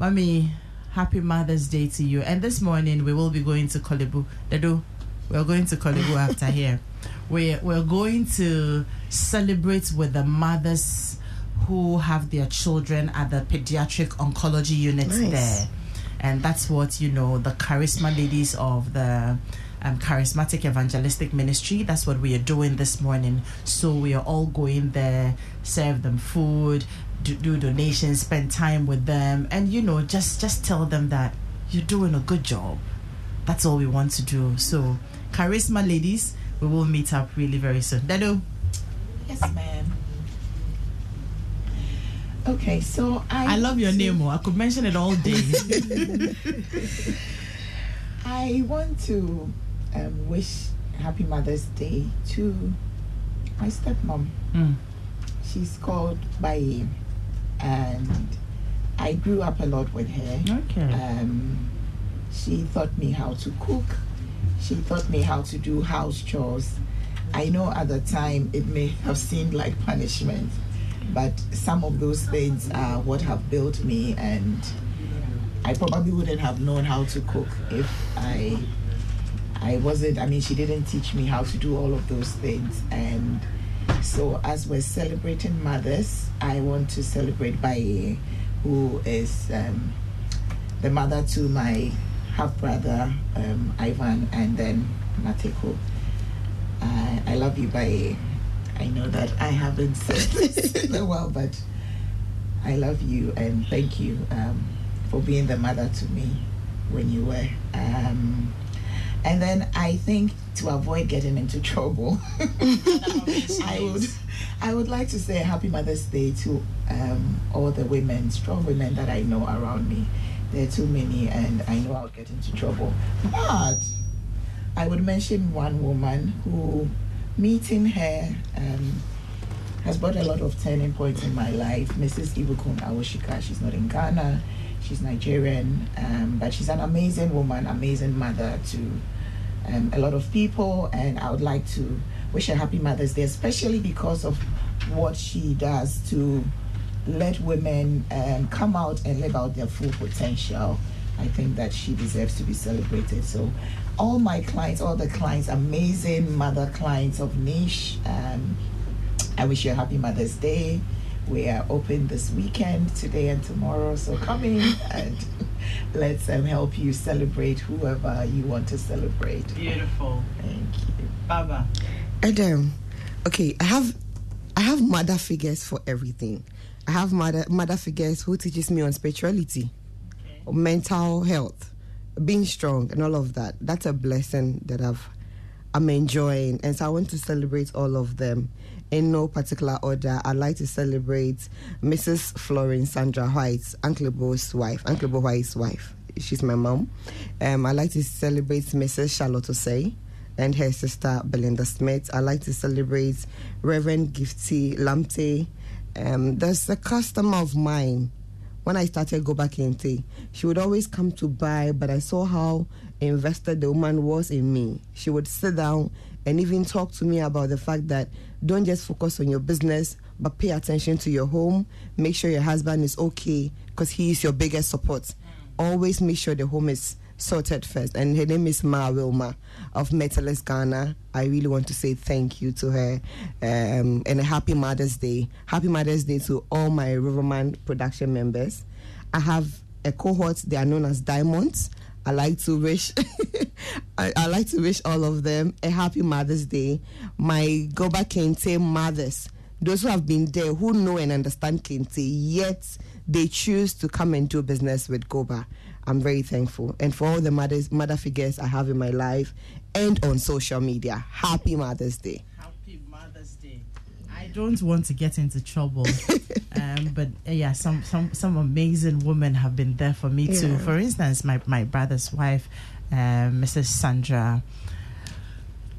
Mommy, happy Mother's Day to you. And this morning we will be going to Korle Bu. Dado, we're going to Korle after here. We're, we're going to celebrate with the mothers who have their children at the pediatric oncology unit Nice. there. And that's what, you know, the charisma ladies of the um, charismatic evangelistic ministry. That's what we are doing this morning. So we are all going there, serve them food, do, do donations, spend time with them, and you know, just just tell them that you're doing a good job. That's all we want to do. So, charisma ladies, we will meet up really very soon. Dado. Yes, ma'am. Okay, so I I love your name. Oh. I could mention it all day. I want to um, wish Happy Mother's Day to my stepmom. Mm. She's called Baye, and I grew up a lot with her. Okay. Um, she taught me how to cook. She taught me how to do house chores. I know at the time it may have seemed like punishment, but some of those things are what have built me, and I probably wouldn't have known how to cook if I I wasn't. I mean, she didn't teach me how to do all of those things, and so as we're celebrating mothers, I want to celebrate Baye, who is um, the mother to my half brother um, Ivan, and then Mateko. I, I love you, Baye. I know that I haven't said this in a while, but I love you and thank you um, for being the mother to me when you were. Um, and then I think to avoid getting into trouble, I would I would like to say Happy Mother's Day to um, all the women, strong women that I know around me. There are too many, and I know I'll get into trouble. But I would mention one woman who, meeting her, um, has brought a lot of turning points in my life. Mrs. Ibukun Awosika. She's not in Ghana. She's Nigerian, um, but she's an amazing woman, amazing mother to um, a lot of people. And I would like to wish her happy Mother's Day, especially because of what she does to let women um, come out and live out their full potential. I think that she deserves to be celebrated. So, all my clients, all the clients, amazing mother clients of Niche, um, I wish you a happy Mother's Day. We are open this weekend, today and tomorrow. So come in and let's um, help you celebrate whoever you want to celebrate. Beautiful. Thank you. Baba. Adam, okay, I have I have mother figures for everything. I have mother mother figures who teaches me on spirituality, mental health, being strong, and all of that. That's a blessing that I've I'm enjoying, and so I want to celebrate all of them in no particular order. I'd like to celebrate Mrs. Florence Sandra White, Uncle Bo's wife, Uncle Bo White's wife. She's my mom. Um, I'd like to celebrate Mrs. Charlotte Osei and her sister Belinda Smith. I'd like to celebrate Reverend Gifty Lamptey. Um, there's a customer of mine when I started Goba Kente, she would always come to buy, but I saw how invested the woman was in me. She would sit down and even talk to me about the fact that don't just focus on your business, but pay attention to your home. Make sure your husband is okay because he is your biggest support. Always make sure the home is sorted first. And her name is Ma Wilma of Metalist Ghana. I really want to say thank you to her um, and a happy Mother's Day. Happy Mother's Day to all my Riverman production members. I have a cohort, they are known as Diamonds. I like to wish I, I like to wish all of them a happy Mother's Day. My Goba Kente mothers, those who have been there, who know and understand Kente, yet they choose to come and do business with Goba. I'm very thankful. And for all the mothers, mother figures I have in my life and on social media, happy Mother's Day. Happy Mother's Day. I don't want to get into trouble, um, but uh, yeah, some some some amazing women have been there for me too. For instance, my my brother's wife, um, Mrs. Sandra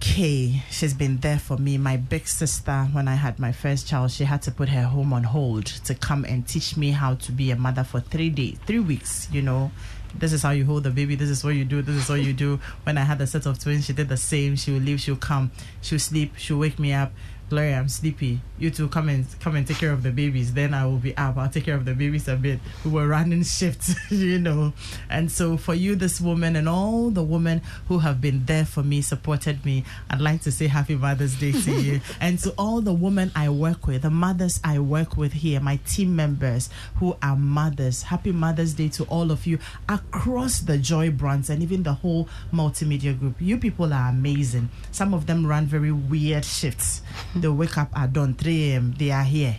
K. She's been there for me. My big sister, when I had my first child, she had to put her home on hold to come and teach me how to be a mother for three days, three weeks. You know, this is how you hold the baby. This is what you do. This is what you do. When I had a set of twins, she did the same. She would leave. She would come. She would sleep. She would wake me up. Gloria, I'm sleepy. You two come and come and take care of the babies. Then I will be up. I'll take care of the babies a bit. We were running shifts, you know. And so for you, this woman, and all the women who have been there for me, supported me, I'd like to say Happy Mother's Day to you. and to all the women I work with, the mothers I work with here, my team members who are mothers, Happy Mother's Day to all of you across the Joy brands and even the whole multimedia group. You people are amazing. Some of them run very weird shifts. They wake up at dawn 3 a.m. They are here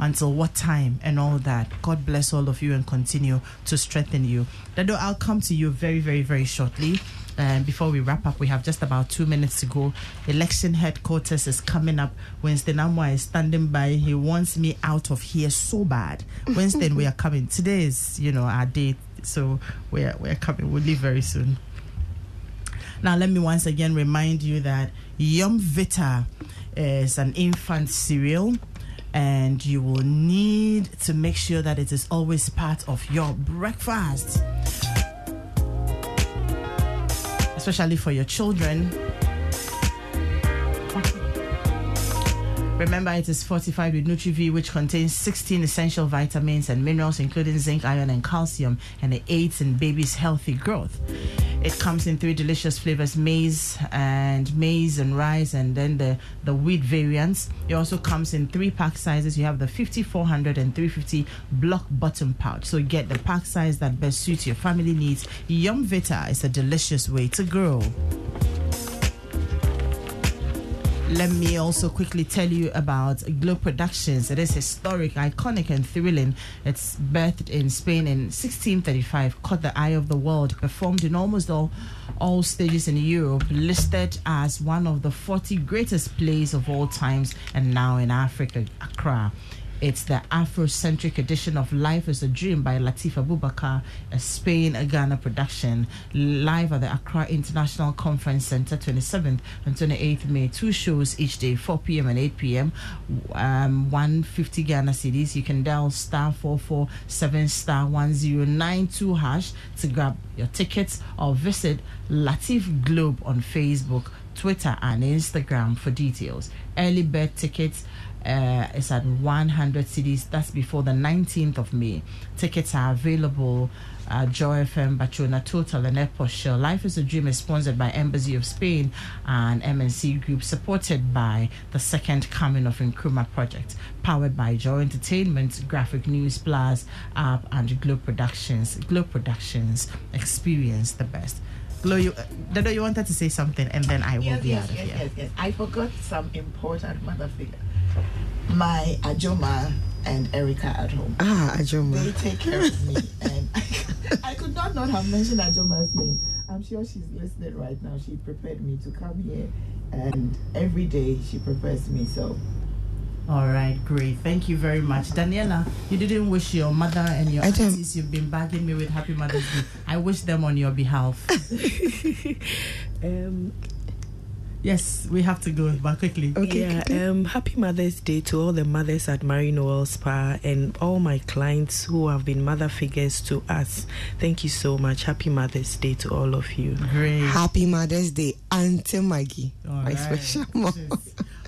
until what time and all that. God bless all of you and continue to strengthen you. Dado, I'll come to you very, very, very shortly. And before we wrap up, we have just about two minutes to go. Election headquarters is coming up. Winston Amoah is standing by. He wants me out of here so bad. Wednesday we are coming. Today is, you know, our date, so we're we're coming. We'll leave very soon. Now, let me once again remind you that Yum Vita is an infant cereal, and you will need to make sure that it is always part of your breakfast, especially for your children. Remember, it is fortified with NutriV, which contains 16 essential vitamins and minerals, including zinc, iron, and calcium, and it aids in baby's healthy growth. It comes in three delicious flavors: maize and maize and rice, and then the the wheat variants. It also comes in three pack sizes. You have the 50, 400, and 350 block bottom pouch. So get the pack size that best suits your family needs. Yum Vita is a delicious way to grow. Let me also quickly tell you about Globe Productions. It is historic, iconic, and thrilling. It's birthed in Spain in 1635, caught the eye of the world, performed in almost all, all stages in Europe, listed as one of the 40 greatest plays of all times, and now in Africa, Accra. It's the Afrocentric edition of Life is a Dream by Latif Abubakar, a Spain Ghana production, live at the Accra International Conference Center, 27th and 28th May. Two shows each day, 4 p.m. and 8 p.m. Um, 150 Ghana cedis. You can dial star 447 star 1092 hash to grab your tickets or visit Latif Globe on Facebook, Twitter, and Instagram for details. Early bird tickets uh, is at 100 cedis. That's before the 19th of May. Tickets are available at Joy FM, Baatsona Total, and Airport Shell. Life is a Dream is sponsored by Embassy of Spain and MNC Group, supported by the Second Coming of Nkrumah Project, powered by Joy Entertainment, Graphic News Plus, App, and Globe Productions. Globe Productions, experience the best. Glow, you, Dado, you wanted to say something, and then I will yes, be yes, out of yes, here. yes, yes. I forgot some important mother figure. My Ajoma and Erica at home. Ah, Ajoma. They take care of me, and I, I could not not have mentioned Ajoma's name. I'm sure she's listening right now. She prepared me to come here, and every day she prepares me. So All right, great. Thank you very much. Daniela, you didn't wish your mother and your I aunties you've been bagging me with Happy Mother's Day. I wish them on your behalf. Um, yes, we have to go, but quickly. Okay. yeah, um, happy Mother's Day to all the mothers at Marie Noel Spa and all my clients who have been mother figures to us. Thank you so much. Happy Mother's Day to all of you. Great. Happy Mother's Day, Auntie Maggie, All my right. special mom.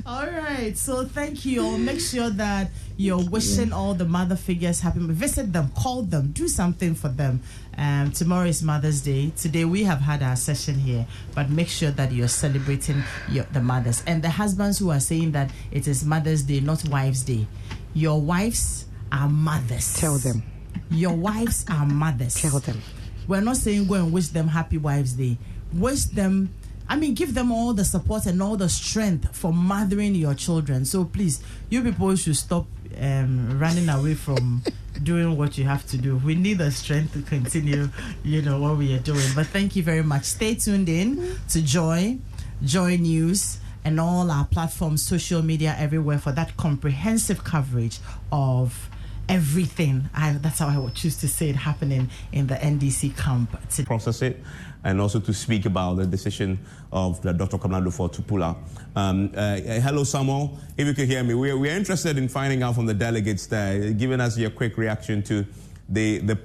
All right, so thank you all. Make sure that you're wishing all the mother figures happy. Visit them, call them, do something for them. Um, tomorrow is Mother's Day. Today we have had our session here, but make sure that you're celebrating your, the mothers and the husbands who are saying that it is Mother's Day, not Wives' Day. Your wives are mothers. Tell them. Your wives are mothers. Tell them. We're not saying go and wish them Happy Wives' Day. Wish them, I mean, give them all the support and all the strength for mothering your children. So please, you people should stop um, running away from doing what you have to do. We need the strength to continue, you know, what we are doing. But thank you very much. Stay tuned in to Joy, Joy News. And all our platforms, social media, everywhere for that comprehensive coverage of everything. I, that's how I would choose to say it happening in the NDC camp today. process it and also to speak about the decision of Dr. Kamlado for Tupula. Um, uh, hello, Samuel. If you could hear me, we're, we're interested in finding out from the delegates there, giving us your quick reaction to the, the